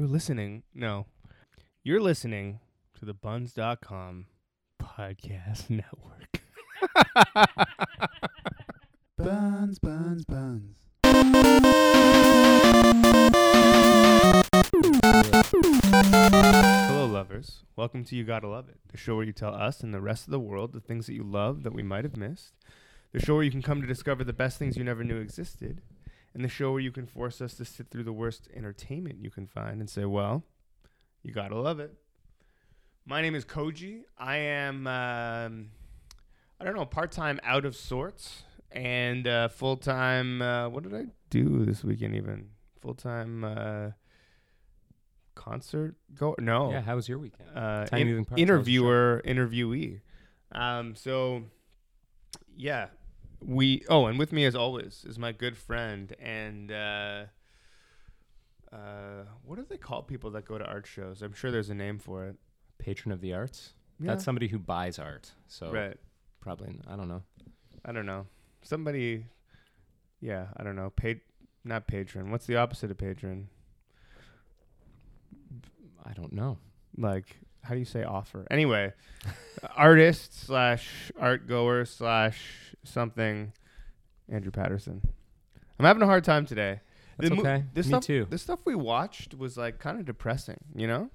You're listening. No. You're listening to the buns.com podcast network. Buns, buns, buns. Hello, lovers. Welcome to You Gotta Love It, the show where you tell us and the rest of the world the things that you love that we might have missed, the show where you can come to discover the best things you never knew existed, and the show where you can force us to sit through the worst entertainment you can find and say, well, you gotta love it. My name is Koji. I am, um, I don't know, part time out of sorts and uh, full time. Uh, what did I do this weekend even? Full time uh, concert go? No. Yeah, how was your weekend? Uh, in- Moving Parts, how was the show? interviewer, interviewee. Um, so, yeah, we. Oh, and with me as always is my good friend and. Uh, uh, what do they call people that go to art shows? I'm sure there's a name for it. Patron of the arts. Yeah. That's somebody who buys art. So right. probably I don't know. I don't know. Somebody. Yeah, I don't know. Paid, not patron. What's the opposite of patron? I don't know. Like, how do you say offer? Anyway, artist slash art goer slash something. Andrew Patterson. I'm having a hard time today. That's mo- okay. This Me stuff, too. The stuff we watched was like kind of depressing. You know,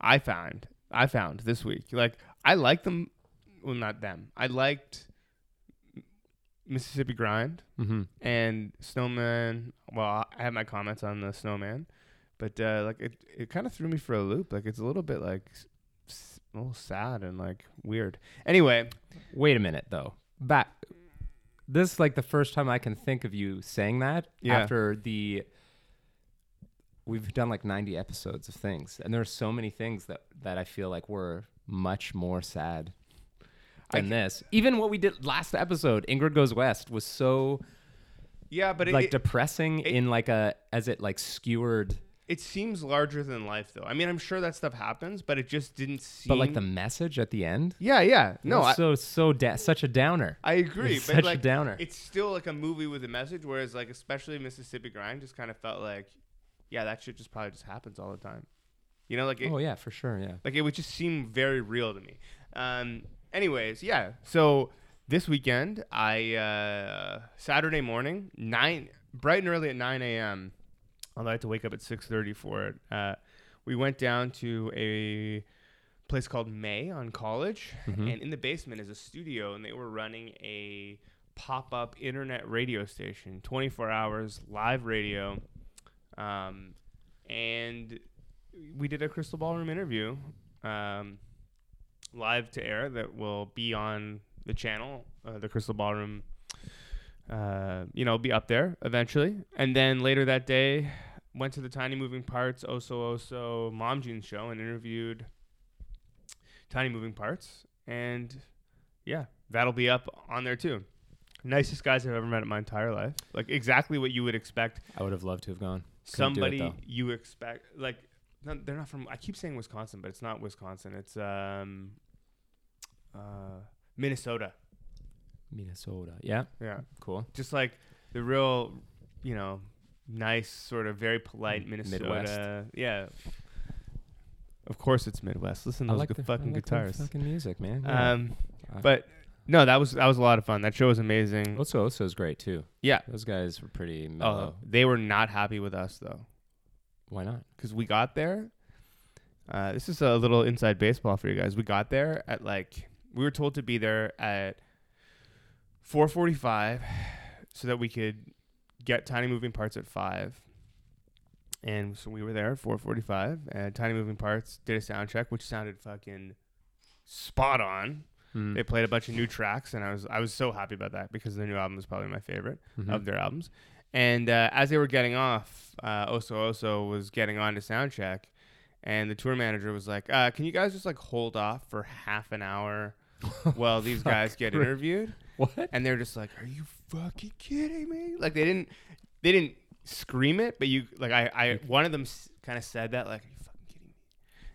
I found. I found this week. Like, I liked them. Well, not them. I liked Mississippi Grind Mm-hmm. and Snowman. Well, I have my comments on the Snowman, but uh, like it, it kind of threw me for a loop. Like it's a little bit like s- a little sad and like weird. Anyway, Wait a minute though. Back. This is like the first time I can think of you saying that Yeah. after the. We've done like 90 episodes of things, and there are so many things that that I feel like were much more sad I than this. Even what we did last episode, Ingrid Goes West, was so yeah, but like it, depressing in like a as it like skewered it seems larger than life, though. I mean, I'm sure that stuff happens, but it just didn't seem. but like the message at the end yeah, yeah, no, I, so so da- such a downer I agree, It's but such like a downer it's still like a movie with a message. Whereas like especially Mississippi Grind just kind of felt like, yeah, that shit just probably just happens all the time. You know, like it, oh yeah for sure yeah Like it would just seem very real to me. Um, anyways, yeah. So this weekend, I uh, Saturday morning, nine bright and early at nine a.m. Although I had to wake up at six thirty for it. Uh, we went down to a place called May on College, Mhm. and in the basement is a studio, and they were running a pop-up internet radio station, twenty four hours live radio. Um, and we did a crystal ballroom interview um, live to air that will be on the channel uh, the crystal ballroom uh, you know be up there eventually and then later that day went to the tiny moving parts oso oso mom jeans show and interviewed tiny moving parts. And yeah that'll be up on there too. Nicest guys i've ever met in my entire life. Like exactly what you would expect. I would have loved to have gone. Couldn't it, somebody you expect like no, they're not from i keep saying wisconsin but it's not wisconsin. It's um uh minnesota. Minnesota. Yeah. Yeah. Cool. Just like the real you know nice sort of very polite minnesota. Midwest. yeah. Of course it's midwest. Listen to I those like good the, fucking I like guitars. fucking music man. Yeah. um but no that was that was a lot of fun. That show was amazing. Oso Oso is great too. Yeah. Those guys were pretty oh they were not happy with us though. Why not? Because we got there. Uh, this is a little inside baseball for you guys. We got there at like we were told to be there at 4:45, so that we could get Tiny Moving Parts at five. And so we were there at 4:45, and Tiny Moving Parts did a sound check, which sounded fucking spot on. Hmm. They played a bunch of new tracks, and I was I was so happy about that because their new album is probably my favorite Mhm. of their albums. And uh, as they were getting off, uh, Oso Oso was getting on to soundcheck, and the tour manager was like, uh, "Can you guys just like hold off for half an hour while these guys get interviewed?" what And they're just like, "Are you fucking kidding me?" Like they didn't, they didn't scream it, but you like I, I one of them s- kind of said that like, "Are you fucking kidding me?"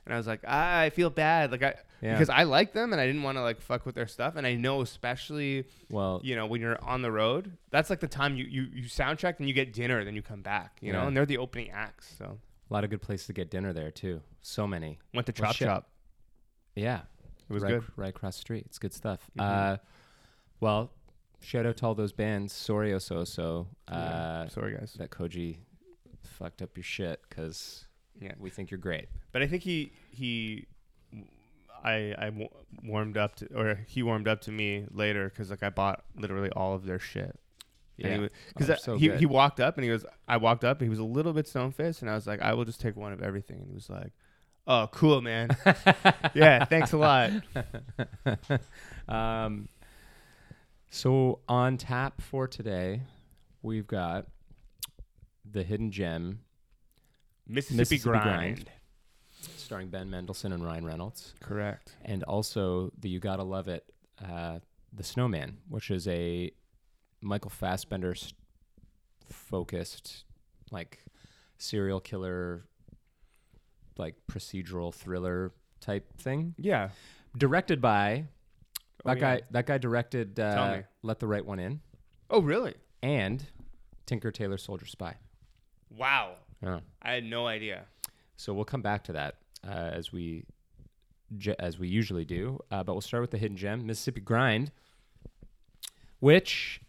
And I was like, "I feel bad," like I yeah because I like them and I didn't want to like fuck with their stuff, and I know especially well you know, when you're on the road, that's like the time you you you sound check and you get dinner, then you come back, you know, Yeah. and they're the opening acts. So A lot of good places to get dinner there too. So many. Went to Well, Chop shit. Chop. Yeah, It was right, good. right across the street. It's good stuff. Mhm. Uh, well, shout out to all those bands. Sorry, so so. Yeah. Uh, Sorry, guys. that Koji fucked up your shit because Yeah. we think you're great. But I think he he, I I warmed up to, or he warmed up to me later because like I bought literally all of their shit. Yeah, Because Oh, so he good. he walked up and he goes, I walked up and he was a little bit stone faced and I was like, I will just take one of everything and he was like, Oh, cool, man. yeah, thanks a lot. um, so on tap for today, we've got the hidden gem Mississippi, Mississippi grind. Grind. starring Ben Mendelsohn and Ryan Reynolds, Correct. and also the You Gotta Love It, uh, The Snowman, which is a Michael Fassbender s- focused, like serial killer, like procedural thriller type thing. Yeah. Directed by that yeah. guy. That guy directed Tell uh, me. Let the Right One In Oh, really? and Tinker Tailor Soldier Spy. Wow. Yeah. I had no idea. So we'll come back to that uh, as we ge- as we usually do. Uh, but we'll start with the hidden gem, Mississippi Grind, which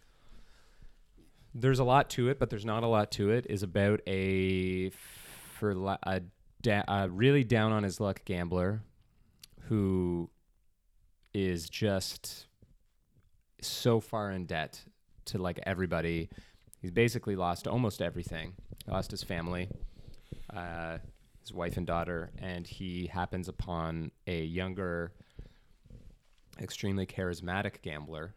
there's a lot to it, but there's not a lot to it. Is about a for la- a, da- a really down on his luck gambler who is just so far in debt to like everybody. He's basically lost almost everything. Lost his family, uh, his wife and daughter, and he happens upon a younger, extremely charismatic gambler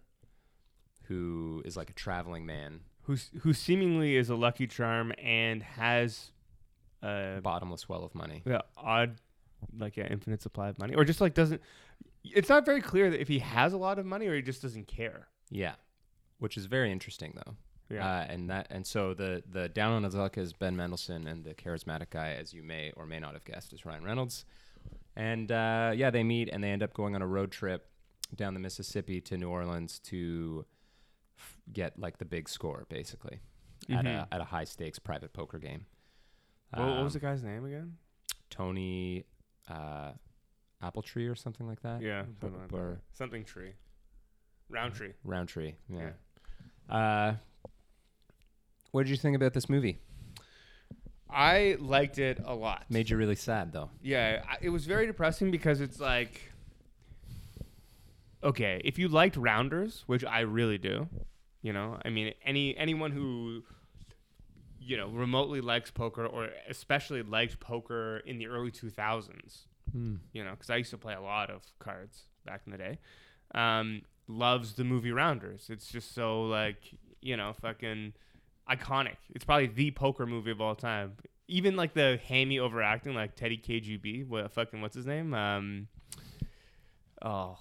who is like a traveling man, Who's who seemingly is a lucky charm and has a bottomless well of money. yeah, odd like yeah, infinite supply of money or just like doesn't it's not very clear that if he has a lot of money or he just doesn't care. Yeah, which is very interesting though. Yeah. Uh, and that and so the the down on his luck is Ben Mendelsohn, and the charismatic guy, as you may or may not have guessed, is Ryan Reynolds. And uh, yeah, they meet and they end up going on a road trip down the Mississippi to New Orleans to f- get like the big score, basically, at a Mhm. at a high stakes private poker game. what, what was the Um, guy's name again? Tony uh, apple tree or something like that. Yeah, something, like that. something tree, round tree. Round tree. Yeah. yeah. Uh, what did you think about this movie? I liked it a lot. Made you really sad though. Yeah, it was very depressing because it's like, okay, if you liked Rounders, which I really do, you know, I mean, any anyone who you know remotely likes poker or especially liked poker in the early 2000s Mm. You know, because I used to play a lot of cards back in the day. Um, loves the movie Rounders. It's just so like you know fucking iconic. It's probably the poker movie of all time. Even like the hammy overacting, like Teddy KGB. What fucking what's his name? Um, oh,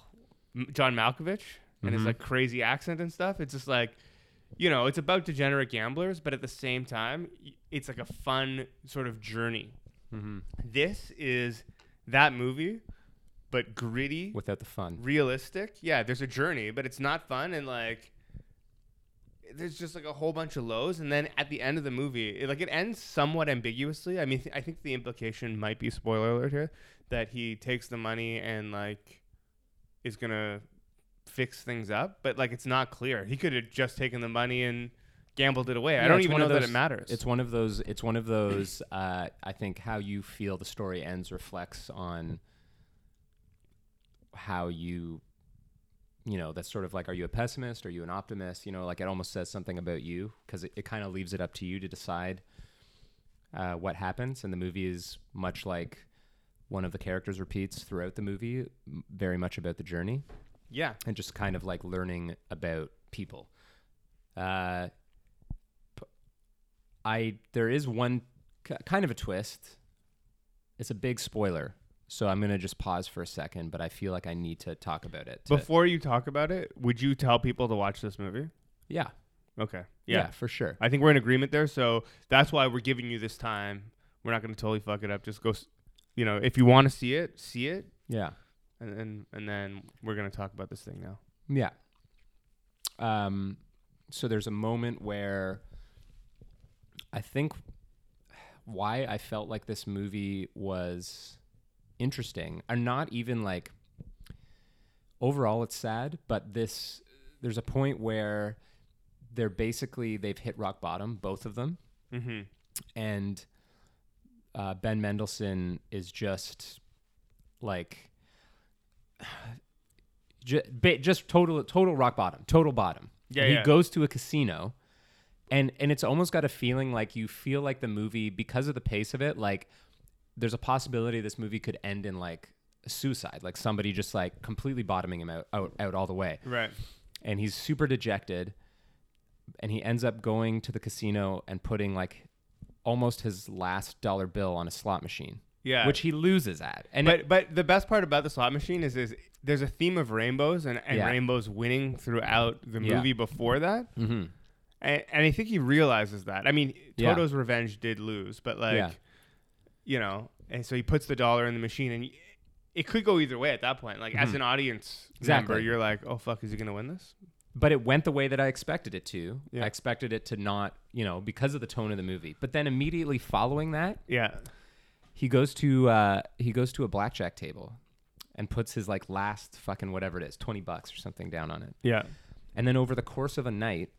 John Malkovich, and mm-hmm. his like crazy accent and stuff. It's just like you know, it's about degenerate gamblers, but at the same time, it's like a fun sort of journey. Mm-hmm. This is that movie, but gritty, Without the fun. realistic. Yeah, there's a journey, but it's not fun and like there's just like a whole bunch of lows and then at the end of the movie, it, like it ends somewhat ambiguously. I mean, th- I think the implication might be spoiler alert here that he takes the money and like is going to fix things up, but like it's not clear. He could have just taken the money and gambled it away. I don't even know of that it matters. It's one of those. It's one of those. Uh, I think how you feel the story ends reflects on how you, you know, that's sort of like, are you a pessimist? Are you an optimist? You know, like it almost says something about you because it, it kind of leaves it up to you to decide uh, what happens. And the movie is much like one of the characters repeats throughout the movie, very much about the journey yeah. and just kind of like learning about people. Uh, I there is one k- kind of a twist. It's a big spoiler, so I'm gonna just pause for a second. But I feel like I need to talk about it. to- Before you talk about it, would you tell people to watch this movie? yeah, Okay. yeah, yeah. for sure. I think we're in agreement there. So that's why we're giving you this time. We're not going to totally fuck it up. Just go, s- you know, if you want to see it, see it, Yeah, and and, and then we're going to talk about this thing now. yeah. Um, so there's a moment where I think why I felt like this movie was interesting are not even like overall it's sad, but this there's a point where they're basically they've hit rock bottom, both of them, Mm-hmm. and uh, Ben Mendelsohn is just like ju- ba- just total total rock bottom, total bottom. Yeah, he yeah. goes to a casino, and and it's almost got a feeling like you feel like the movie because of the pace of it, like there's a possibility this movie could end in like suicide, like somebody just like completely bottoming him out out, out all the way Right. and he's super dejected and he ends up going to the casino and putting like almost his last dollar bill on a slot machine Yeah. which he loses at and but it- but the best part about the slot machine is is there's a theme of rainbows and, and Yeah. rainbows winning throughout the Yeah. movie before that. Mhm. And, and I think he realizes that. I mean, Yeah. Toto's Revenge did lose, but like, Yeah. you know, and so he puts the dollar in the machine, and it could go either way at that point. Like as Mhm. an audience Exactly. member, you're like, oh fuck, is he gonna win this? but it went the way that I expected it to. Yeah. I expected it to not, you know, because of the tone of the movie. But then immediately following that, Yeah. he goes to uh, he goes to a blackjack table and puts his like last fucking whatever it is, 20 bucks or something down on it. Yeah. And then over the course of a night,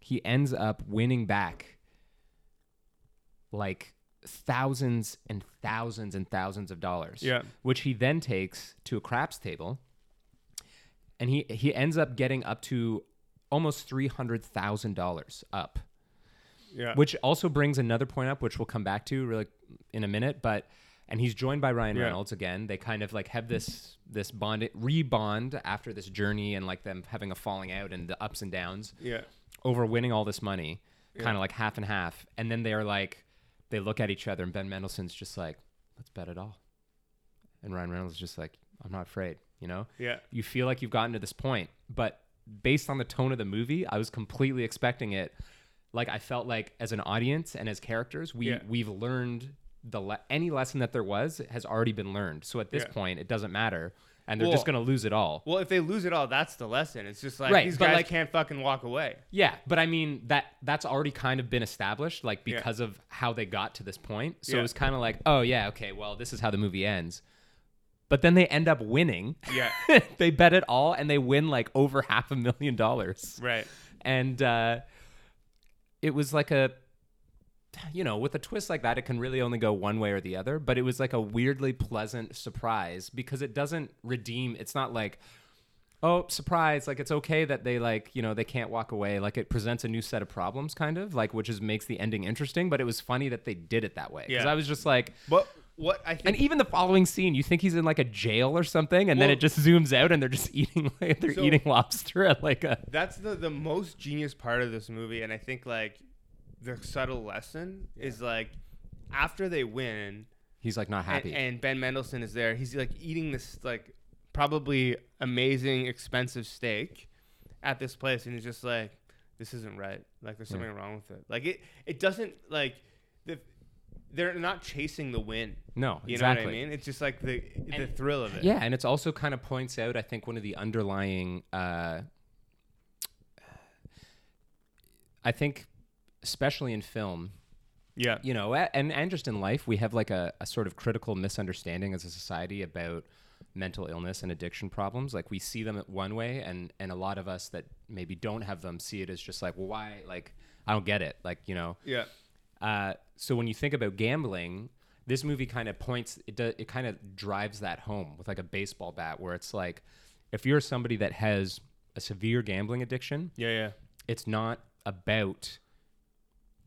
he ends up winning back like thousands and thousands and thousands of dollars. Yeah. Which he then takes to a craps table. And he, he ends up getting up to almost $300,000 up, Yeah. which also brings another point up, which we'll come back to really in a minute. But, and he's joined by Ryan Yeah. Reynolds again. They kind of like have this, this bond, rebond after this journey and like them having a falling out and the ups and downs yeah. Over winning all this money, Yeah. kind of like half and half. And then they're like, they look at each other, and Ben Mendelsohn's just like, let's bet it all. And Ryan Reynolds is just like, I'm not afraid, you know? Yeah. You feel like you've gotten to this point, but based on the tone of the movie, I was completely expecting it. Like I felt like as an audience and as characters, we Yeah. we've learned the le- any lesson that there was has already been learned. So at this Yeah. point, it doesn't matter, and they're Well- just gonna lose it all. Well, if they lose it all, that's the lesson. It's just like Right, these guys like- can't fucking walk away. Yeah, but I mean that that's already kind of been established, like Yeah. because of how they got to this point. So Yeah. it was kind of like, oh yeah, okay, well this is how the movie ends. But then they end up winning. Yeah. they bet it all and they win like over half a million dollars. right. And uh, it was like a, you know, with a twist like that, it can really only go one way or the other. But it was like a weirdly pleasant surprise because it doesn't redeem. It's not like, oh, surprise! Like it's okay that they like, you know, they can't walk away. Like it presents a new set of problems, kind of like, which is makes the ending interesting. But it was funny that they did it that way because Yeah. I was just like. But what I think And even the following scene, you think he's in like a jail or something, and then it just zooms out, and they're just eating like they're So- eating lobster at like a that's the the most genius part of this movie and i think like the subtle lesson is like after they win He's like not happy. and ben mendelsohn is there he's like eating this like probably amazing expensive steak at this place and he's just like this isn't right like there's something wrong with it like it it doesn't like the they're not chasing the win no, you exactly. know what i mean it's just like the the thrill of it Yeah, and it's also kind of points out, I think, one of the underlying. Uh, I think, especially in film, yeah you know, and and just in life, we have like a, a sort of critical misunderstanding as a society about mental illness and addiction problems. Like we see them one way, and and a lot of us that maybe don't have them see it as just like, well, why? Like I don't get it. Like you know, yeah uh, so when you think about gambling, this movie kind of points it. Do, it kind of drives that home with like a baseball bat, where it's like, if you're somebody that has a severe gambling addiction, yeah yeah it's not about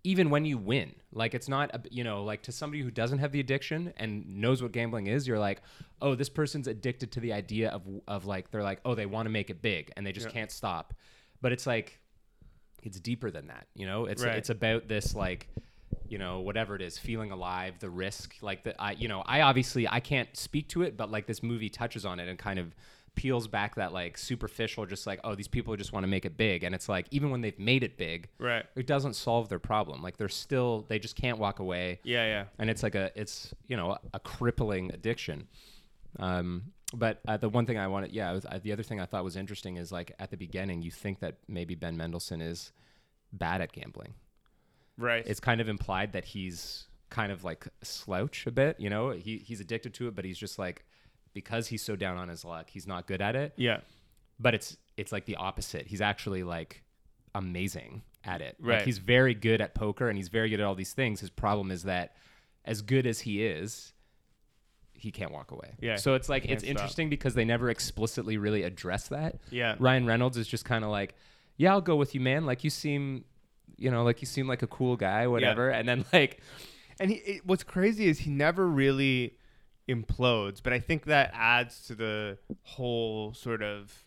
even when you win. Like it's not, ab- you know, like to somebody who doesn't have the addiction and knows what gambling is, you're like, oh, this person's addicted to the idea of of like they're like, oh, they want to make it big and they just Yeah. can't stop. But it's like it's deeper than that, you know? It's Right. it's about this like you know whatever it is feeling alive the risk like the i you know i obviously i can't speak to it but like this movie touches on it and kind of peels back that like superficial just like oh these people just want to make it big. And it's like even when they've made it big right. it doesn't solve their problem. Like they're still they just can't walk away. Yeah yeah. And it's like a it's you know a crippling addiction. Um but uh, the one thing i wanted yeah was, uh, the other thing i thought was interesting is like at the beginning you think that maybe ben mendelsohn is bad at gambling. Right. It's kind of implied that he's kind of like slouch a bit. You know, he he's addicted to it, but he's just like because he's so down on his luck, he's not good at it. Yeah. But it's it's like the opposite. He's actually like amazing at it. Right. Like he's very good at poker and he's very good at all these things. His problem is that as good as he is, he can't walk away. Yeah, So it's like it's stop. interesting because they never explicitly really address that. Yeah. Ryan Reynolds is just kind of like, yeah, I'll go with you, man. Like you seem, you know, like you seem like a cool guy, whatever. And then like, And he, it, what's crazy is he never really implodes, but I think that adds to the whole sort of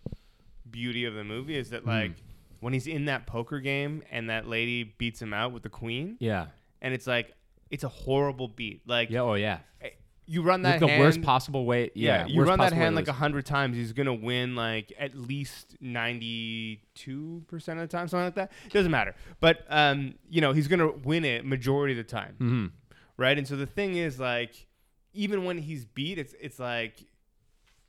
beauty of the movie is that Hmm. like when he's in that poker game and that lady beats him out with the queen, yeah, and it's like it's a horrible beat. Like yeah, oh yeah, you run like that the hand, worst possible way. Yeah, Yeah, you run that hand like a hundred times, he's gonna win like at least ninety-two percent of the time, something like that. Doesn't matter, but um, you know, he's gonna win it majority of the time, Mhm. right? And so the thing is, like, even when he's beat, it's it's like,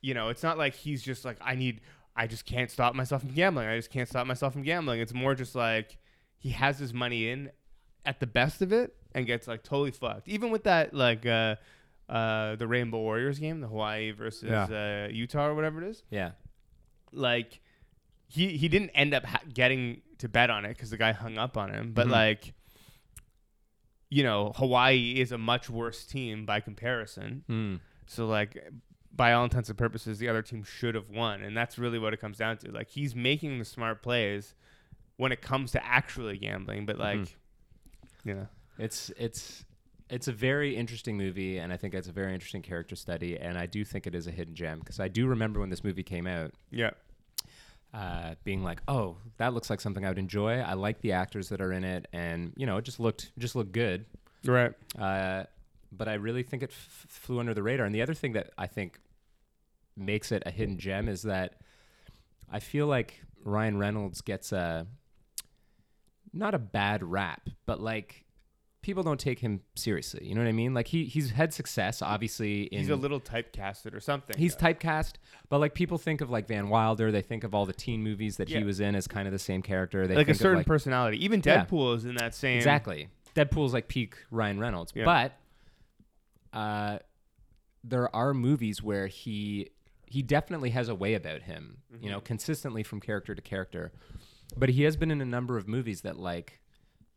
you know, it's not like he's just like I need, I just can't stop myself from gambling. I just can't stop myself from gambling. It's more just like he has his money in at the best of it and gets like totally fucked. Even with that like uh uh the Rainbow Warriors game, the Hawaii versus uh, Utah or whatever it is. Yeah, Like he he didn't end up ha- getting to bet on it because the guy hung up on him. But Mhm. like you know, Hawaii is a much worse team by comparison. Mm. So like by all intents and purposes, the other team should have won, and that's really what it comes down to. Like he's making the smart plays when it comes to actually gambling, but like, Mhm. you know, It's it's it's a very interesting movie, and I think it's a very interesting character study, and I do think it is a hidden gem because I do remember when this movie came out, yeah, uh, being like, "Oh, that looks like something I would enjoy." I like the actors that are in it, and you know, it just looked just looked good. right, Uh, but I really think it f- flew under the radar. And the other thing that I think makes it a hidden gem is that I feel like Ryan Reynolds gets a not a bad rap, but like people don't take him seriously. You know what I mean? Like he he's had success, obviously. In, he's a little typecasted or something. He's typecast, but like people think of like Van Wilder, they think of all the teen movies that Yeah. he was in as kind of the same character. They like a certain like, personality. Even Yeah. Deadpool is in that same Exactly. Deadpool's like peak Ryan Reynolds. Yeah. But uh, there are movies where he he definitely has a way about him, you Mm-hmm. know, consistently from character to character. But he has been in a number of movies that like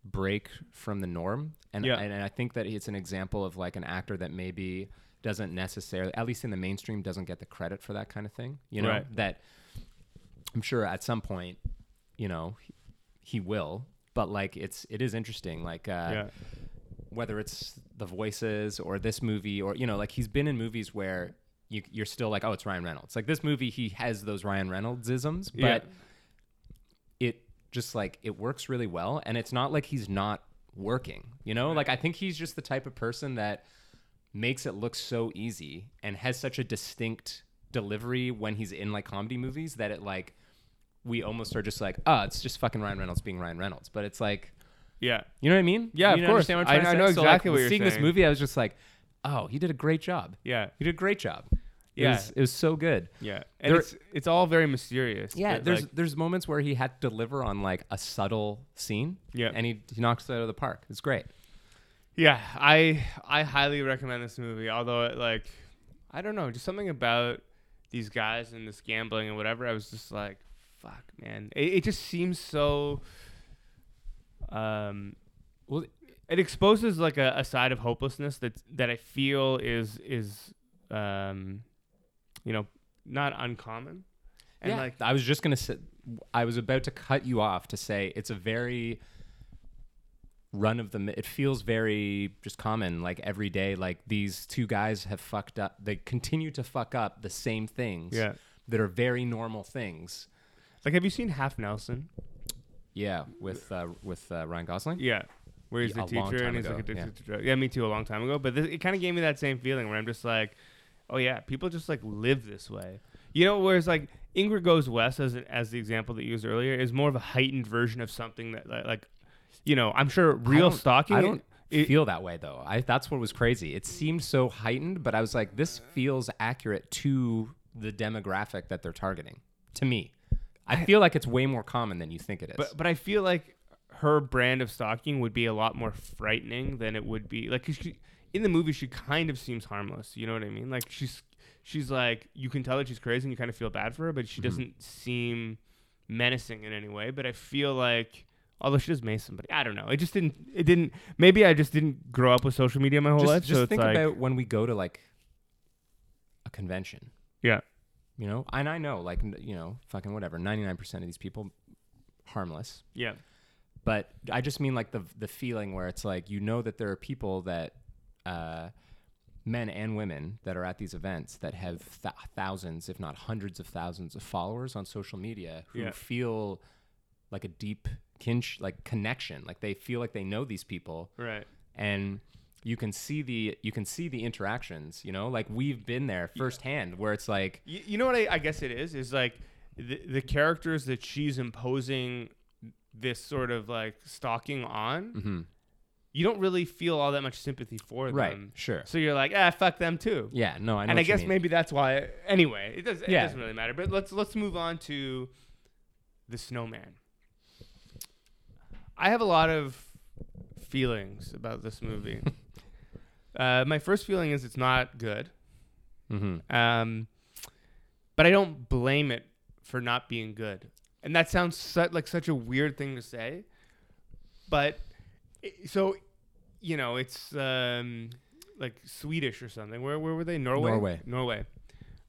break from the norm. And Yeah. and, I think that it's an example of like an actor that maybe doesn't necessarily at least in the mainstream doesn't get the credit for that kind of thing. You know? Right. That I'm sure at some point, you know, he, he will. But like it's it is interesting. Like uh Yeah, whether it's the voices or this movie or you know like he's been in movies where you, you're still like oh it's ryan reynolds like this movie he has those ryan reynolds isms Yeah. but it just like it works really well and it's not like he's not working you know like i think he's just the type of person that makes it look so easy and has such a distinct delivery when he's in like comedy movies that it like we almost are just like oh it's just fucking ryan reynolds being ryan reynolds but it's like yeah, you know what I mean? Yeah, you of course. what I'm I- I know So, like, exactly what you're seeing this movie, I was just like, oh, he did a great job. yeah, He did a great job. It Yeah. was, it was so good. yeah. And There- it's it's all very mysterious. Yeah, there's like, there's moments where he had to deliver on like a subtle scene. Yeah. and he, he knocks it out of the park. It's great. Yeah, I I highly recommend this movie. Although it like I don't know, just something about these guys and this gambling and whatever. I was just like, fuck, man. It, it just seems so. Um, Well, it exposes like a, a side of hopelessness that that I feel is is um, you know, not uncommon. And yeah, like I was just gonna say, I was about to cut you off to say it's a very run of the. It feels very just common, like every day. Like these two guys have fucked up. They continue to fuck up the same things. yeah, that are very normal things. like have you seen Half Nelson? Yeah, with uh, with uh, Ryan Gosling. Yeah. Where he's Yeah, the a teacher and he's like ago, addicted to drugs. Yeah, me too, a long time ago. But this, it kind of gave me that same feeling where I'm just like, oh yeah, people just like live this way. You know, whereas like Ingrid Goes West, as as the example that you used earlier, is more of a heightened version of something that like, you know, I'm sure real don't- stalking. I don't it- feel that way though. I that's what was crazy. It seemed so heightened, but I was like, this feels accurate to the demographic that they're targeting. To me, I feel like it's way more common than you think it is. But but I feel like her brand of stalking would be a lot more frightening than it would be like 'cause she, in the movie she kind of seems harmless. You know what I mean? Like she's she's like you can tell that she's crazy and you kind of feel bad for her, but she Mhm. doesn't seem menacing in any way. But I feel like although she does mace somebody, I don't know. It just didn't. It didn't. Maybe I just didn't grow up with social media my whole just, life. just so it's think like about when we go to like a convention. Yeah. You know, and I know, like, you know, fucking whatever. Ninety nine percent of these people, harmless. yeah, But I just mean like the the feeling where it's like you know that there are people that, uh, men and women that are at these events that have th- thousands, if not hundreds of thousands of followers on social media who Yeah. feel like a deep kinch, like connection, like they feel like they know these people right. and you can see the you can see the interactions you know like we've been there firsthand where it's like You, you know what I, I guess it is is like the, the characters that she's imposing this sort of like stalking on. mhm, You don't really feel all that much sympathy for them. right sure So you're like, ah, fuck them too. yeah no i know and I guess maybe that's why. Anyway, it, does, it Yeah. doesn't really matter. But let's let's move on to the snowman. I have a lot of feelings about this movie. uh, my first feeling is it's not good, Mm-hmm. um, but I don't blame it for not being good. And that sounds su- like such a weird thing to say, but so you know it's um, like Swedish or something. Where where were they? Norway. Norway. Norway.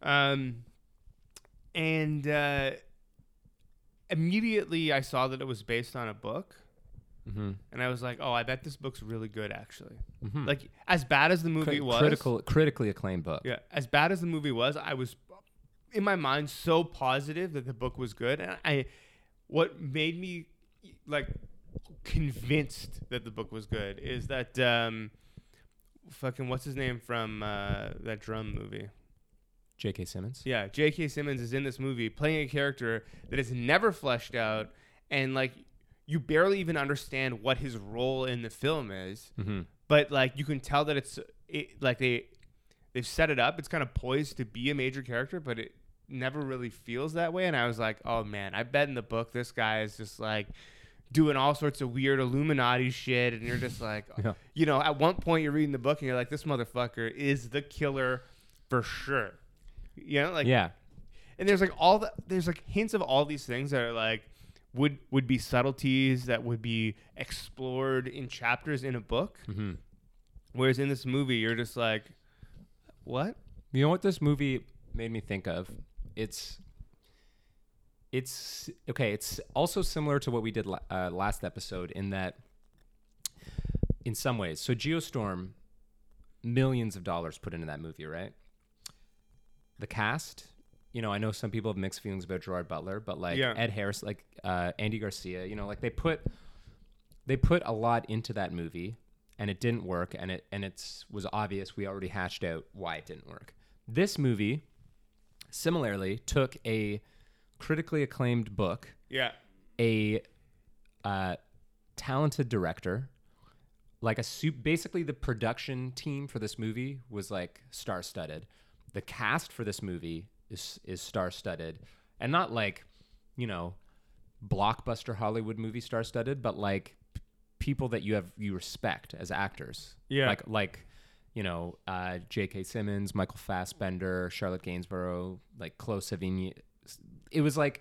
Um, and uh, immediately I saw that it was based on a book, Mhm. and I was like, "Oh, I bet this book's really good, actually." Mhm. Like as bad as the movie Cri- was, critical critically acclaimed book yeah, as bad as the movie was, I was in my mind so positive that the book was good, and I, what made me like convinced that the book was good is that um, fucking what's his name from uh, that drum movie? jk simmons Yeah, J.K. Simmons is in this movie playing a character that is never fleshed out, and like you barely even understand what his role in the film is Mhm. but like you can tell that it's it, like they they've set it up. It's kind of poised to be a major character, but it never really feels that way. And I was like, oh man, I bet in the book this guy is just like doing all sorts of weird Illuminati shit, and you're just like, Yeah. you know, at one point you're reading the book and you're like, this motherfucker is the killer for sure. You know, like yeah and there's like all the there's like hints of all these things that are like would would be subtleties that would be explored in chapters in a book Mhm. whereas in this movie you're just like what you know what this movie made me think of it's it's okay it's also similar to what we did uh, last episode in that in some ways so geostorm millions of dollars put into that movie right the cast you know i know some people have mixed feelings about gerard butler but like Yeah. ed harris like uh, andy garcia you know like they put they put a lot into that movie and it didn't work and it and it's was obvious we already hashed out why it didn't work this movie similarly took a critically acclaimed book yeah. a uh, talented director like a su- basically the production team for this movie was like star-studded. The cast for this movie is is star-studded. And not like you know blockbuster hollywood movie star-studded but like p- people that you have you respect as actors. Yeah. like like you know uh, j.k simmons michael fassbender charlotte gainsbourg like chloe sevigny it was like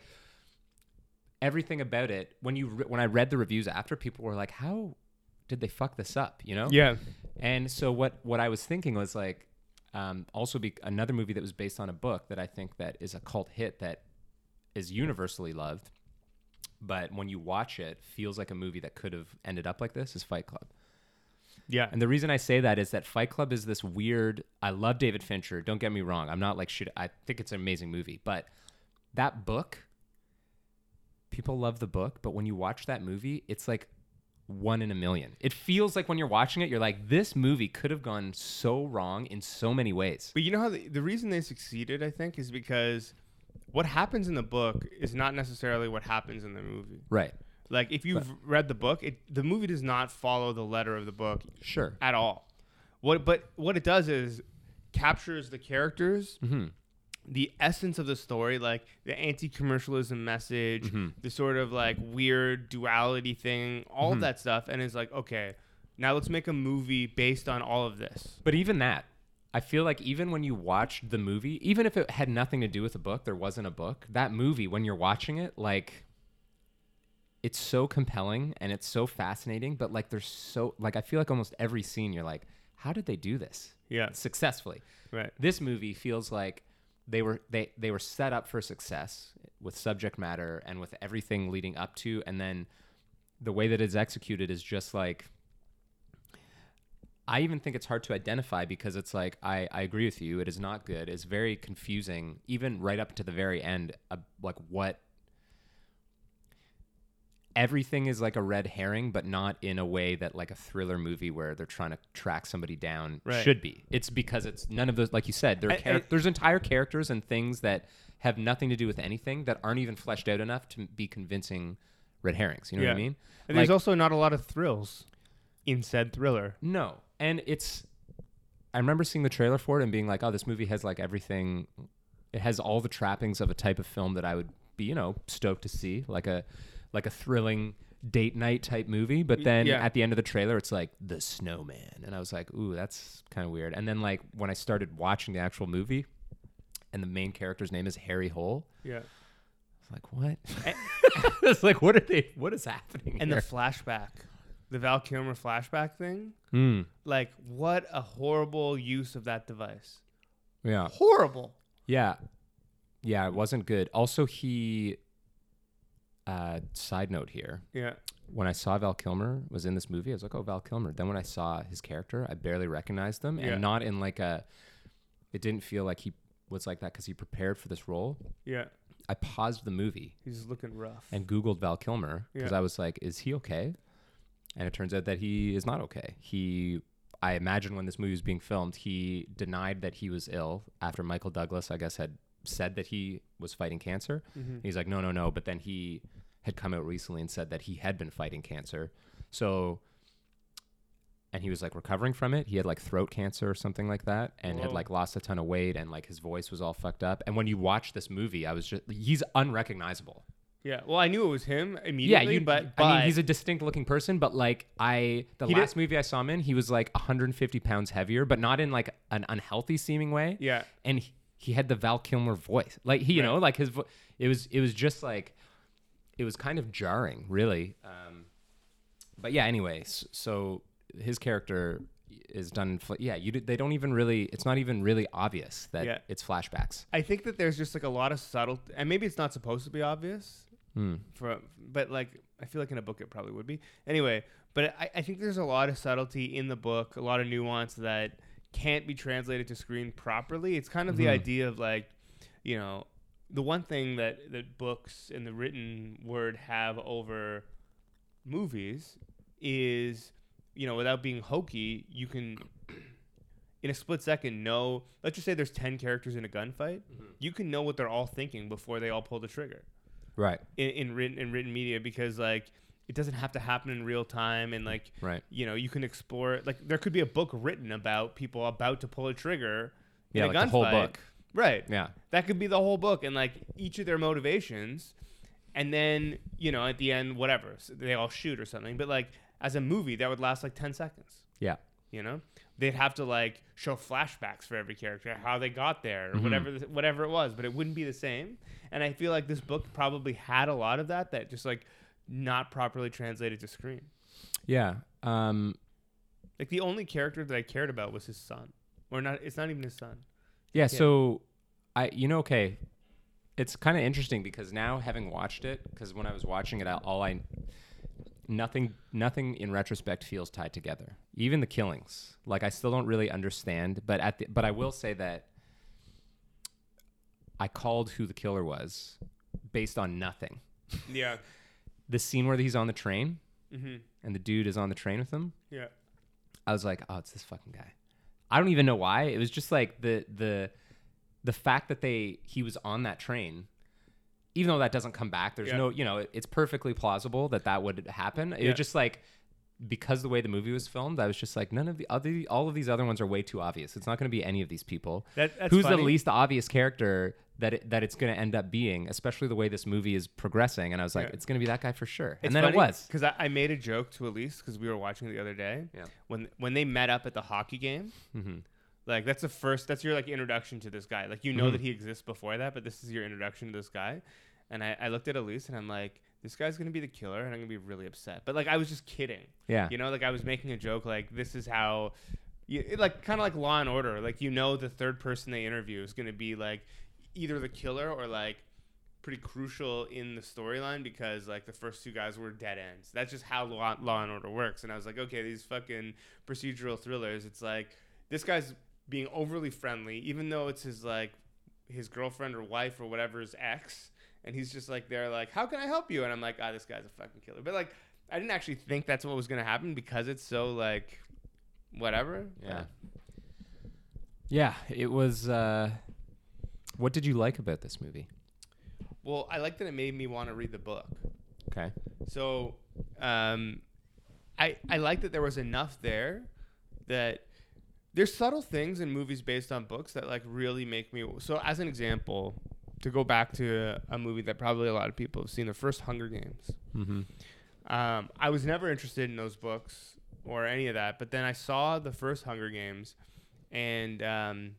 everything about it when you re- when I read the reviews after people were like how did they fuck this up you know yeah and so what what I was thinking was like um, also be another movie that was based on a book that I think that is a cult hit that is universally loved but when you watch it feels like a movie that could have ended up like this is Fight Club yeah and the reason I say that is that Fight Club is this weird. I love David Fincher. Don't get me wrong. I'm not like shit. I think it's an amazing movie, but that book, people love the book, but when you watch that movie, it's like one in a million. It feels like when you're watching it, you're like, this movie could have gone so wrong in so many ways. but you know how the, the reason they succeeded i think is because what happens in the book is not necessarily what happens in the movie Right. like if you've read the book it the movie does not follow the letter of the book Sure. at all. What but what it does is captures the characters hmm the essence of the story, like the anti-commercialism message, Mhm. the sort of like weird duality thing, all Mhm. of that stuff, and it's like, okay, now let's make a movie based on all of this. But even that, I feel like even when you watched the movie, even if it had nothing to do with the book, there wasn't a book. That movie, when you're watching it, like it's so compelling and it's so fascinating. But like, there's so like I feel like almost every scene, you're like, how did they do this Yeah, successfully? right. This movie feels like they were they they were set up for success with subject matter and with everything leading up to, and then the way that it's executed is just like I even think it's hard to identify because it's like I, I agree with you. It is not good. It's very confusing, even right up to the very end. Uh, like what everything is like a red herring, but not in a way that like a thriller movie where they're trying to track somebody down Right. should be. It's because it's none of those, like you said, there I- char- I- there's entire characters and things that have nothing to do with anything that aren't even fleshed out enough to be convincing red herrings. You know what I mean? And there's also not a lot of thrills in said thriller. No. And it's I remember seeing the trailer for it and being like, "Oh, this movie has like everything it has all the trappings of a type of film that I would be, you know, stoked to see, like a like a thrilling date night type movie." But then yeah. at the end of the trailer, it's like The Snowman, and I was like, "Ooh, that's kind of weird." And then like when I started watching the actual movie and the main character's name is Harry Hole, Yeah. I was like, "What?" it's like, "What are they what is happening?" And the flashback, the Val Kilmer flashback thing, Hmm. like what a horrible use of that device. yeah. Horrible. Yeah. Yeah, it wasn't good. Also, he. Uh, side note here: Yeah. when I saw Val Kilmer was in this movie, I was like, "Oh, Val Kilmer." Then when I saw his character, I barely recognized him, Yeah. and not in like a. It didn't feel like he was like that because he prepared for this role. Yeah. I paused the movie He's looking rough. and Googled Val Kilmer because Yeah. I was like, "Is he okay?" And it turns out that he is not okay. He, I imagine, when this movie was being filmed, he denied that he was ill after Michael Douglas, I guess, had said that he was fighting cancer. Mhm. He's like, "No, no, no," but then he had come out recently and said that he had been fighting cancer. So, and he was like recovering from it. He had like throat cancer or something like that, and had like lost a ton of weight, and like his voice was all fucked up. And when you watch this movie, I was just he's unrecognizable. Yeah. Well, I knew it was him Yeah, immediately, you. but, but I mean, he's a distinct looking person, but like I, the He did- last movie I saw him in, he was like 150 pounds heavier, but not in like an unhealthy seeming way. yeah. And he, he had the Val Kilmer voice, like he, you Right. know, like his. Vo- it was it was just like, it was kind of jarring, really. Um, but yeah, anyway, so his character is done. Fl- yeah, you. They don't even really. It's not even really obvious that Yeah. it's flashbacks. I think that there's just like a lot of subtle, and maybe it's not supposed to be obvious, Hmm. for but like I feel like in a book it probably would be. Anyway, but I, I think there's a lot of subtlety in the book, a lot of nuance that can't be translated to screen properly. It's kind of the Mhm. idea of like, you know, the one thing that that books and the written word have over movies is, you know, without being hokey, you can in a split second know let's just say there's 10 characters in a gunfight mm-hmm. you can know what they're all thinking before they all pull the trigger Right. in, in written in written media because like it doesn't have to happen in real time and like Right. you know you can explore like there could be a book written about people about to pull a trigger Yeah, in a like the whole gunfight. Right Yeah. that could be the whole book and like each of their motivations and then you know at the end whatever so they all shoot or something but like as a movie that would last like 10 seconds Yeah. you know they'd have to like show flashbacks for every character how they got there or Mhm. whatever the, whatever it was but it wouldn't be the same and i feel like this book probably had a lot of that that just like not properly translated to screen Yeah. Um, like the only character that i cared about was his son or not it's not even his son Yeah, Yeah. so I you know okay, it's kind of interesting because now having watched it because when I was watching it I- all I nothing nothing in retrospect feels tied together. Even the killings. Like I still don't really understand, but at the, but I will say that I called who the killer was based on nothing. yeah The scene where he's on the train mm-hmm. and the dude is on the train with him, yeah I was like, oh, it's this fucking guy. I don't even know why. It was just like the the the fact that they he was on that train, even though that doesn't come back. There's Yeah. no, you know, it- it's perfectly plausible that that would happen. It Yeah. was just like because the way the movie was filmed, I was just like, none of the other, all of these other ones are way too obvious. It's not going to be any of these people. That, that's Who's funny. the least obvious character that it, that it's going to end up being, especially the way this movie is progressing? And I was like, Yeah. it's going to be that guy for sure. It's and then it was. because I, I made a joke to Elise because we were watching it the other day. Yeah. When when they met up at the hockey game, hmm like that's the first. That's your like introduction to this guy. Like you know Mhm. that he exists before that, but this is your introduction to this guy. And I, I looked at Elise and I'm like, this guy's gonna be the killer, and I'm gonna be really upset. But like I was just kidding. Yeah. You know, like I was making a joke. Like this is how. You, it, like kind of like Law and Order, like you know the third person they interview is to be like either the killer or like pretty crucial in the storyline because like the first two guys were dead ends. That's just how Law, Law and Order works. And I was like, okay, these fucking procedural thrillers, it's like this guy's being overly friendly, even though it's his like his girlfriend or wife or whatever's ex, and he's just like they're like, how can I help you? And I'm like, ah, this guy's a fucking killer. But like, I didn't actually think that's what was gonna happen because it's so like whatever. Yeah. Yeah. It was. Uh, what did you like about this movie? Well, I like that it made me want to read the book. Okay. So, um, I I like that there was enough there that there's subtle things in movies based on books that like really make me. So, as an example, to go back to a, movie that probably a lot of people have seen, the first Hunger Games. Mm-hmm. Um, I was never interested in those books or any of that, but then I saw the first Hunger Games, and um,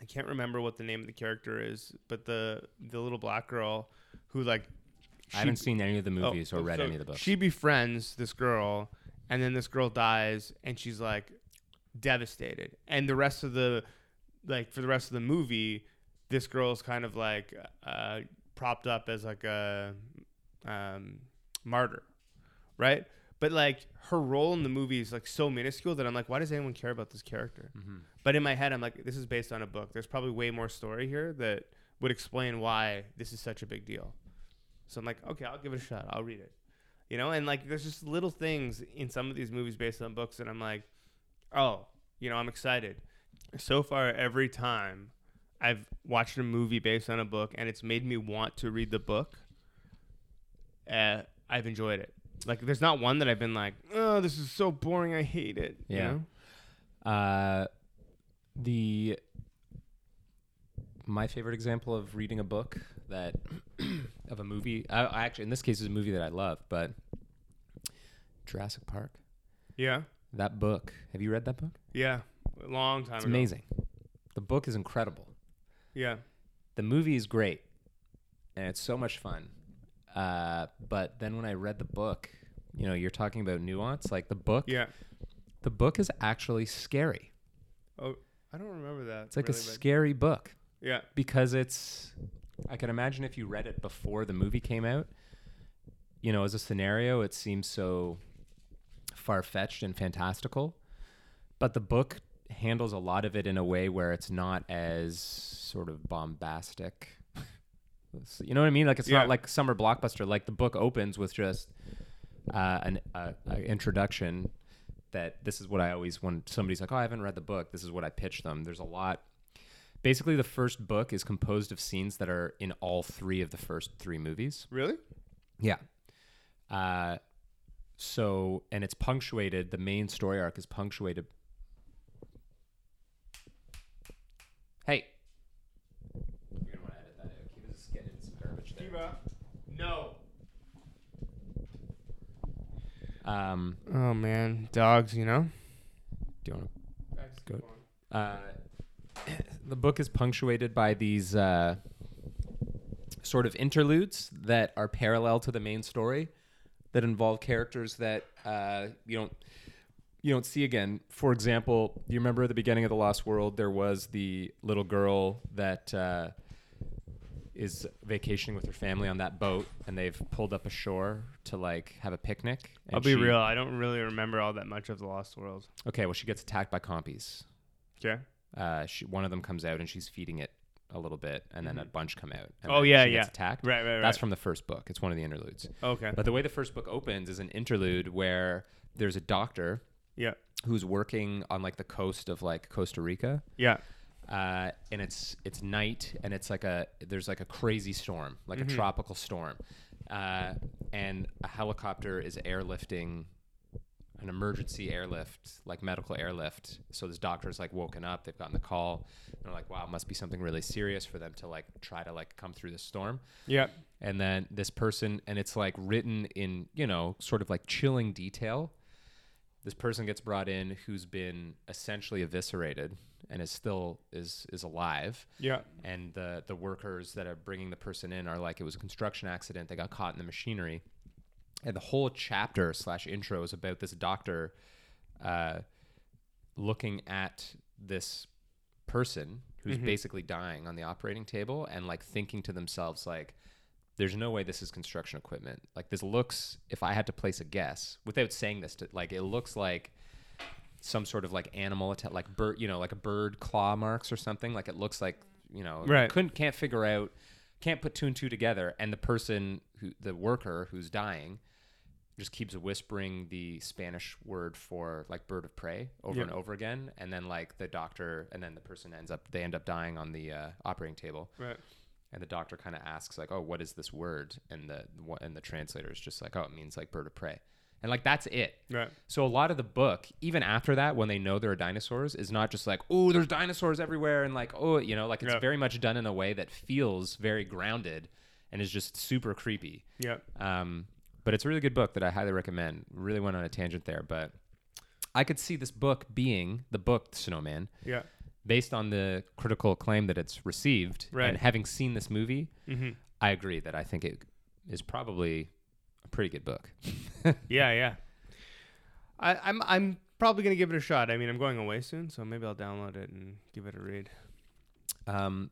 I can't remember what the name of the character is, but the the little black girl who like I haven't seen any of the Oh, movies or oh, read so any of the books. She befriends this girl, and then this girl dies, and she's like devastated. And the rest of the, like for the rest of the movie, this girl's kind of like uh, propped up as like a um, martyr, right? But like her role in the movie is like so minuscule that I'm like, why does anyone care about this character? mm-hmm. But in my head, I'm like, this is based on a book. There's probably way more story here that would explain why this is such a big deal. So I'm like, okay, I'll give it a shot. I'll read it. You know, and like, there's just little things in some of these movies based on books that I'm like, oh, you know, I'm excited. So far, every time I've watched a movie based on a book and it's made me want to read the book, uh, I've enjoyed it. Like, there's not one that I've been like, oh, this is so boring. I hate it. you Yeah. know? Uh, the my favorite example of reading a book that of a movie. I, I actually, in this case, is a movie that I love, but Jurassic Park. Yeah. That book. Have you read that book? Yeah, a long time It's ago. amazing. The book is incredible. Yeah, The movie is great, and it's so much fun. Uh, but then when I read the book, you know, you're talking about nuance. Like the book, yeah. the book is actually scary. Oh, I don't remember that. It's like a really, but- scary book. Yeah, because it's I can imagine if you read it before the movie came out, you know, as a scenario, it seems so far fetched and fantastical. But the book handles a lot of it in a way where it's not as sort of bombastic. you know what I mean? Like it's Yeah. not like summer blockbuster. Like the book opens with just uh, an uh, introduction that this is what I always when somebody's like, "Oh, I haven't read the book." This is what I pitch them. There's a lot. Basically, the first book is composed of scenes that are in all three of the first three movies. really? Yeah. Uh, so, and it's punctuated. The main story arc is punctuated. Hey. You're gonna want to edit that out. Keep this getting some garbage there. No. Um, Oh man, dogs. You know. do you want to Good. Uh, the book is punctuated by these uh, sort of interludes that are parallel to the main story, that involve characters that uh, you don't you don't see again. For example, you remember at the beginning of the Lost World, there was the little girl that uh, is vacationing with her family on that boat, and they've pulled up ashore to like have a picnic. and I'll be she- real. I don't really remember all that much of the Lost World. Okay, well, she gets attacked by compies. Okay. uh, she, one of them comes out and she's feeding it a little bit, and then a bunch come out. And Oh, then yeah, she gets yeah. attacked. Right, right, right. That's from the first book. It's one of the interludes. Okay. But the way the first book opens is an interlude where there's a doctor Yeah. who's working on like the coast of like Costa Rica. Yeah. Uh, and it's it's night and it's like a there's like a crazy storm like Mm-hmm. a tropical storm uh, and a helicopter is airlifting an emergency airlift, like medical airlift. So this doctor's like woken up. They've gotten the call. And they're like, wow, it must be something really serious for them to like try to like come through the storm. Yeah. And then this person, and it's like written in, you know, sort of like chilling detail. This person gets brought in who's been essentially eviscerated and is still is is alive Yeah. and the the workers that are bringing the person in are like it was a construction accident they got caught in the machinery and the whole chapter slash intro is about this doctor uh, looking at this person who's Mhm. basically dying on the operating table and like thinking to themselves like there's no way this is construction equipment like this looks if i had to place a guess without saying this to like it looks like some sort of like animal attack like bird you know like a bird claw marks or something like it looks like you know Right. couldn't can't figure out can't put two and two together and the person who the worker who's dying just keeps whispering the spanish word for like bird of prey over Yeah. and over again and then like the doctor and then the person ends up they end up dying on the uh, operating table Right. And the doctor kind of asks like oh what is this word and the what and the translator is just like oh it means like bird of prey and like that's it Right. so a lot of the book, even after that, when they know there are dinosaurs, is not just like, oh, there's dinosaurs everywhere, and like, oh, you know, like it's Yeah. very much done in a way that feels very grounded and is just super creepy. Yeah. Um, but it's a really good book that I highly recommend. Really went on a tangent there, but I could see this book being the book the Snowman, Yeah. Based on the critical acclaim that it's received, Right. and having seen this movie, Mm-hmm. I agree that I think it is probably a pretty good book. Yeah. Yeah. I, I'm I'm probably gonna give it a shot. I mean, I'm going away soon, so maybe I'll download it and give it a read. Um,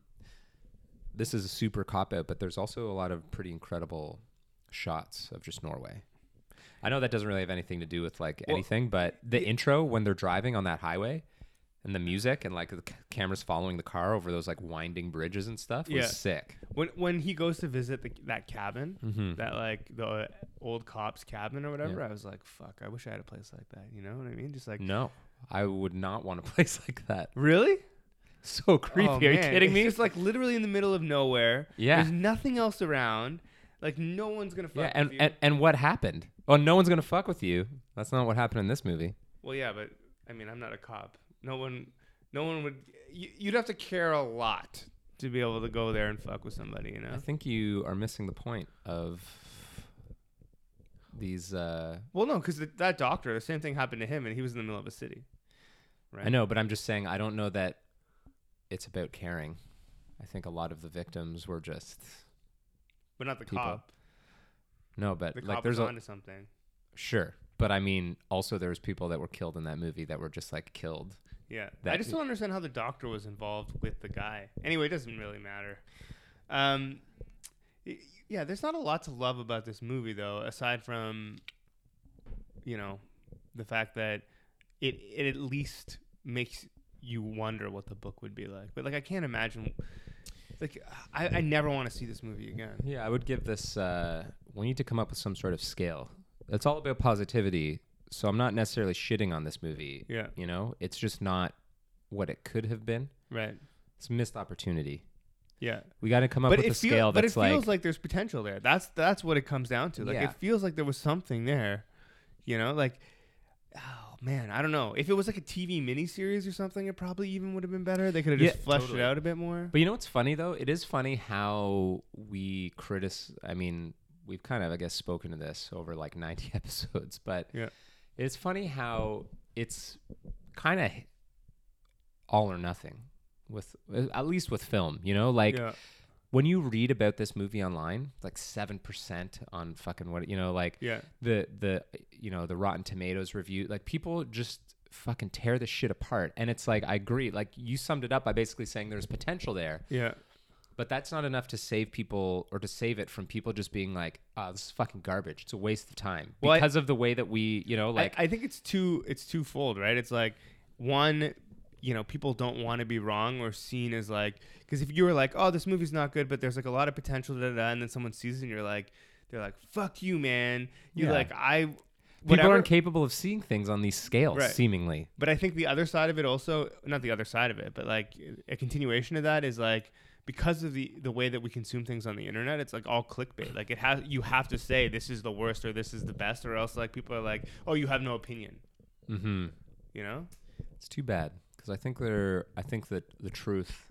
this is a super cop out, but there's also a lot of pretty incredible shots of just Norway. I know that doesn't really have anything to do with like Well, anything, but the the- intro when they're driving on that highway and the music and like the c- cameras following the car over those like winding bridges and stuff was Yeah. sick. When when he goes to visit the, that cabin, Mm-hmm. that like the old cop's cabin or whatever. I was like, fuck, I wish I had a place like that. You know what I mean? Just like no, I would not want a place like that. really So creepy. Oh, Are you man. kidding It's me? just like literally in the middle of nowhere. Yeah. There's nothing else around. Like no one's gonna fuck yeah, and, with you. and and what happened? Oh, no one's gonna fuck with you. That's not what happened in this movie. well, yeah, but I mean, I'm not a cop. No one, no one would. You, you'd have to care a lot to be able to go there and fuck with somebody. You know. I think you are missing the point of these. Uh, well, no, because that doctor, the same thing happened to him, and he was in the middle of a city. Right. I know, but I'm just saying I don't know that it's about caring. I think a lot of the victims were just but not the people. cop. no, but The like cop there's was a onto something. sure, but I mean also there was people that were killed in that movie that were just like killed. Yeah. I just don't understand how the doctor was involved with the guy. Anyway, it doesn't really matter. Um, y- yeah, there's not a lot to love about this movie though, aside from, you know, the fact that it it at least makes you wonder what the book would be like. But like, I can't imagine. Like, I, I never want to see this movie again. Yeah, I would give this. Uh, we need to come up with some sort of scale. It's all about positivity. So I'm not necessarily shitting on this movie. Yeah. You know, it's just not what it could have been. Right. It's a missed opportunity. Yeah. We got to come up but with it a feel- scale but it feels like, like, there's potential there. That's that's what it comes down to. Like Yeah. it feels like there was something there. You know, like oh man, I don't know. If it was like a TV miniseries or something, it probably even would have been better. They could have just Yeah, fleshed totally. it out a bit more. But you know what's funny though? It is funny how we critic. I mean, we've kind of, I guess, spoken to this over like 90 episodes, but Yeah. It's funny how it's kind of all or nothing with, at least with film. You know, like yeah, when you read about this movie online, like seven percent on fucking what you know, like yeah, the the you know the Rotten Tomatoes review, like people just fucking tear the shit apart, and it's like I agree. Like you summed it up by basically saying there's potential there, yeah. But that's not enough to save people or to save it from people just being like, "Oh, this is fucking garbage. It's a waste of time." Well, I- because of the way that we, you know, like I, I think it's too It's twofold, right? It's like one, you know, people don't want to be wrong or seen as like because if you were like, oh, this movie's not good, but there's like a lot of potential, da, da, da, and then someone sees it and you're like, they're like, fuck you, man. You Yeah. like I. People aren't capable of seeing things on these scales, Right. seemingly. But I think the other side of it also, not the other side of it, but like a continuation of that is like because of the the way that we consume things on the internet, it's like all clickbait. Like it has you have to say this is the worst or this is the best, or else like people are like, oh, you have no opinion. Mm-hmm. You know? It's too bad because I think they're. I think that the truth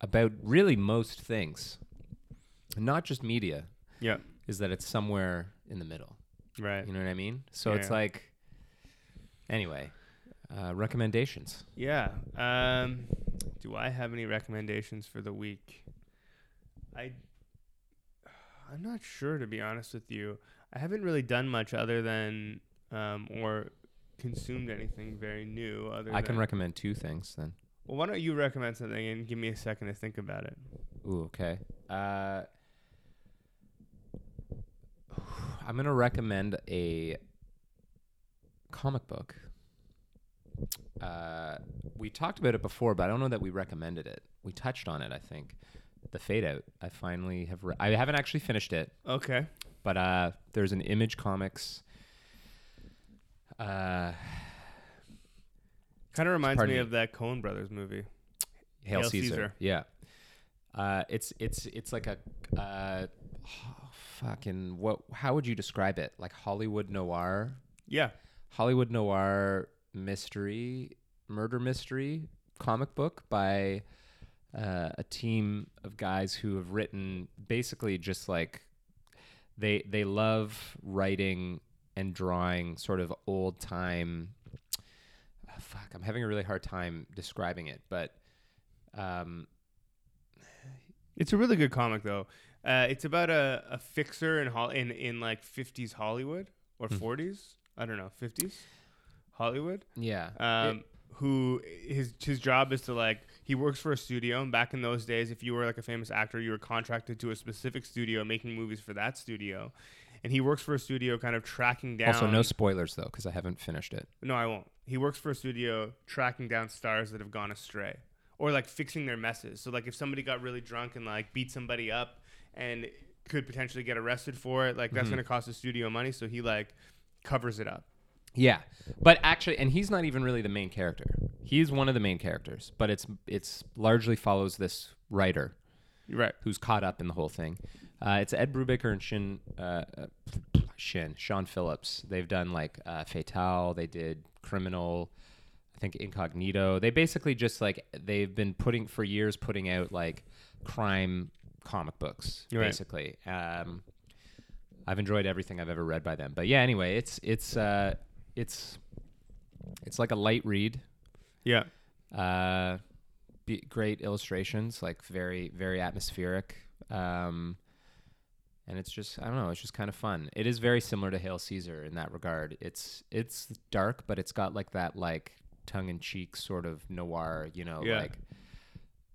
about really most things, not just media, Yeah. is that it's somewhere in the middle. Right. You know what I mean? So it's Yeah. like. Anyway, uh, recommendations. Yeah. Um, do I have any recommendations for the week? I I'm not sure to be honest with you. I haven't really done much other than um, or consumed anything very new. Other I can recommend two things then. Well, why don't you recommend something and give me a second to think about it? Ooh, okay. Uh, I'm gonna recommend a comic book. Uh, we talked about it before, but I don't know that we recommended it. We touched on it, I think. The Fade Out. I finally have. Re- I haven't actually finished it, Okay. but uh, there's an Image Comics. Uh, Kind of reminds Pardon me me. of that Coen Brothers movie. Hail, Hail Caesar. Caesar. Yeah. Uh, it's it's it's like a uh, fucking what? How would you describe it? Like Hollywood noir, Yeah. Hollywood noir mystery, murder mystery comic book by uh, a team of guys who have written basically just like they they love writing and drawing sort of old time. ah, fuck, I'm having a really hard time describing it, but um, It's a really good comic though. Uh, it's about a, a fixer in in in like 50s Hollywood or Hmm. 40s. I don't know, 50s Hollywood. yeah, Um, who his his job is to like he works for a studio. And back in those days, if you were like a famous actor, you were contracted to a specific studio making movies for that studio. And he works for a studio, kind of tracking down. also no spoilers though because I haven't finished it. No, I won't. He works for a studio tracking down stars that have gone astray or like fixing their messes. So like if somebody got really drunk and like beat somebody up and could potentially get arrested for it, like that's Mhm. going to cost the studio money, so he like covers it up. Yeah, but actually, and he's not even really the main character. He's one of the main characters, but it's it's largely follows this writer You're right. who's caught up in the whole thing. Uh, it's Ed Brubaker and Shin uh, uh, Shin Sean Phillips. They've done like uh, Fatale. They did Criminal. I think Incognito. They basically just like they've been putting for years putting out like crime comic books basically. Um, I've enjoyed everything I've ever read by them. But yeah, anyway, it's it's uh, it's it's like a light read. Yeah. Uh, be, great illustrations, like very very atmospheric. Um, and it's just I don't know, it's just kind of fun. It is very similar to Hail Caesar in that regard. It's it's dark, but it's got like that like tongue in cheek sort of noir. You know, Yeah. like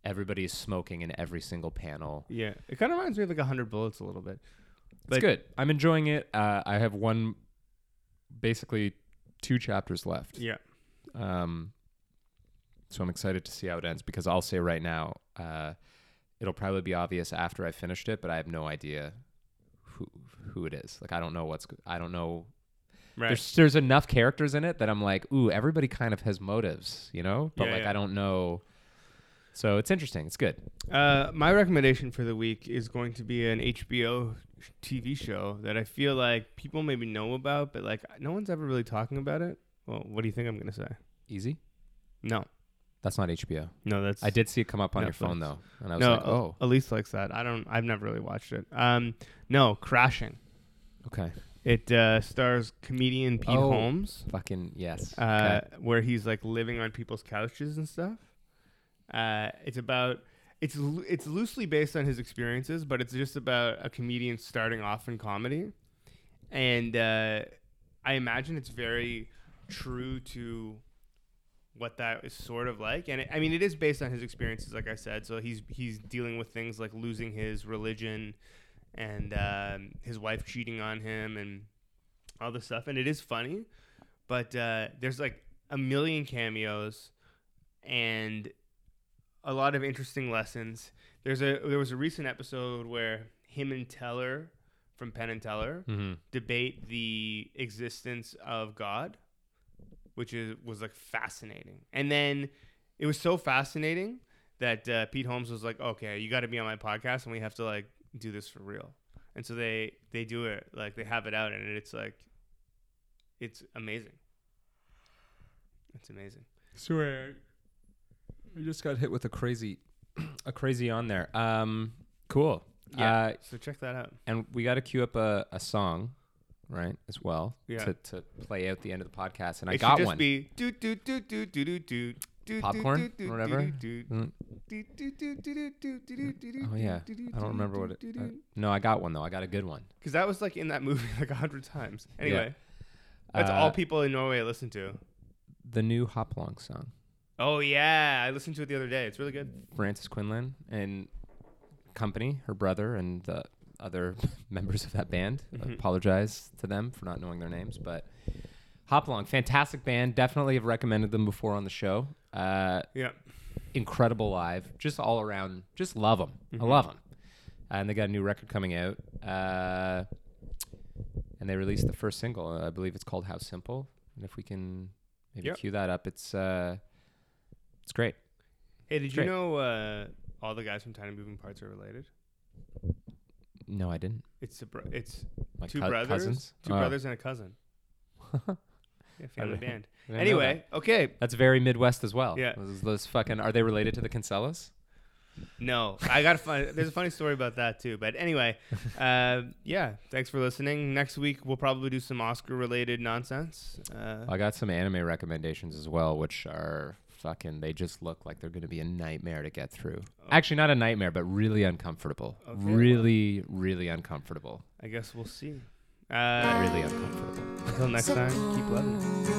everybody is smoking in every single panel. Yeah. It kind of reminds me of like a 100 Bullets a little bit. It's Like- good. I'm enjoying it. Uh, I have one, basically two chapters left. Yeah. Um, so I'm excited to see how it ends because I'll say right now, uh, it'll probably be obvious after I finished it, but I have no idea who who it is. Like I don't know what's I don't know. Right. There's there's enough characters in it that I'm like, ooh, everybody kind of has motives, you know, but Yeah, like yeah. I don't know. So it's interesting. It's good. Uh, my recommendation for the week is going to be an HBO TV show that I feel like people maybe know about, but like no one's ever really talking about it. Well, what do you think I'm gonna say? Easy. No, That's not HBO. no, that's I did see it come up on your phone though, and I was no, like, oh, Elise likes that. I don't. I've never really watched it. Um, no, Crashing. okay, It uh, stars comedian Pete Oh. Holmes, fucking yes. uh, Okay. where he's like living on people's couches and stuff. Uh, it's about it's it's loosely based on his experiences, but it's just about a comedian starting off in comedy, and uh, I imagine it's very true to what that is sort of like. And it, I mean, it is based on his experiences, like I said. So he's he's dealing with things like losing his religion and um, his wife cheating on him and all this stuff. And it is funny, but uh, there's like a million cameos and a lot of interesting lessons. There's a there was a recent episode where him and Teller from Penn and Teller Mm-hmm. debate the existence of God, which is was like fascinating. And then it was so fascinating that uh, Pete Holmes was like, "Okay, you got to be on my podcast, and we have to like do this for real." And so they they do it like they have it out, and it's like it's amazing. It's amazing. Sorry, you just got hit with a crazy, a crazy on there. Um, cool. Yeah. Uh, so check that out. And we got to queue up a, a song, right? As well. Yeah. To, to play out the end of the podcast, and I got just one. Be do do do do do do do. Popcorn or whatever. Oh yeah, I don't remember what it. I, no, I got one though. I got a good one. Because that was like in that movie like a hundred times. Anyway, yeah. that's uh, all people in Norway listen to. The new Hop Along song. Oh yeah, I listened to it the other day. It's really good. Frances Quinlan and company, her brother and the other members of that band. I Mhm. apologize to them for not knowing their names, but Hop Along, fantastic band. Definitely have recommended them before on the show. Uh, Yeah. incredible live, just all around. Just love them. I Mhm. love them. And they got a new record coming out. Uh, and they released the first single. I believe it's called "How Simple." And if we can maybe Yep. cue that up, it's uh, it's great. Hey, did you Great. know uh, all the guys from Tiny Moving Parts are related? No, I didn't. It's a bro- it's My two cou- brothers, cousins. two Oh. brothers and a cousin. Yeah, family band. Anyway, okay. that's very Midwest as well. Yeah. those, those fucking are they related to the Kinsellas? No, I got to find. There's a funny story about that too. But anyway, uh, yeah. Thanks for listening. Next week we'll probably do some Oscar-related nonsense. Uh, I got some anime recommendations as well, which are fucking. They just look like they're going to be a nightmare to get through. Actually, not a nightmare, but really uncomfortable. Oh. Okay, well. really, really uncomfortable. I guess we'll see. Uh, really uncomfortable. until next time, keep loving it.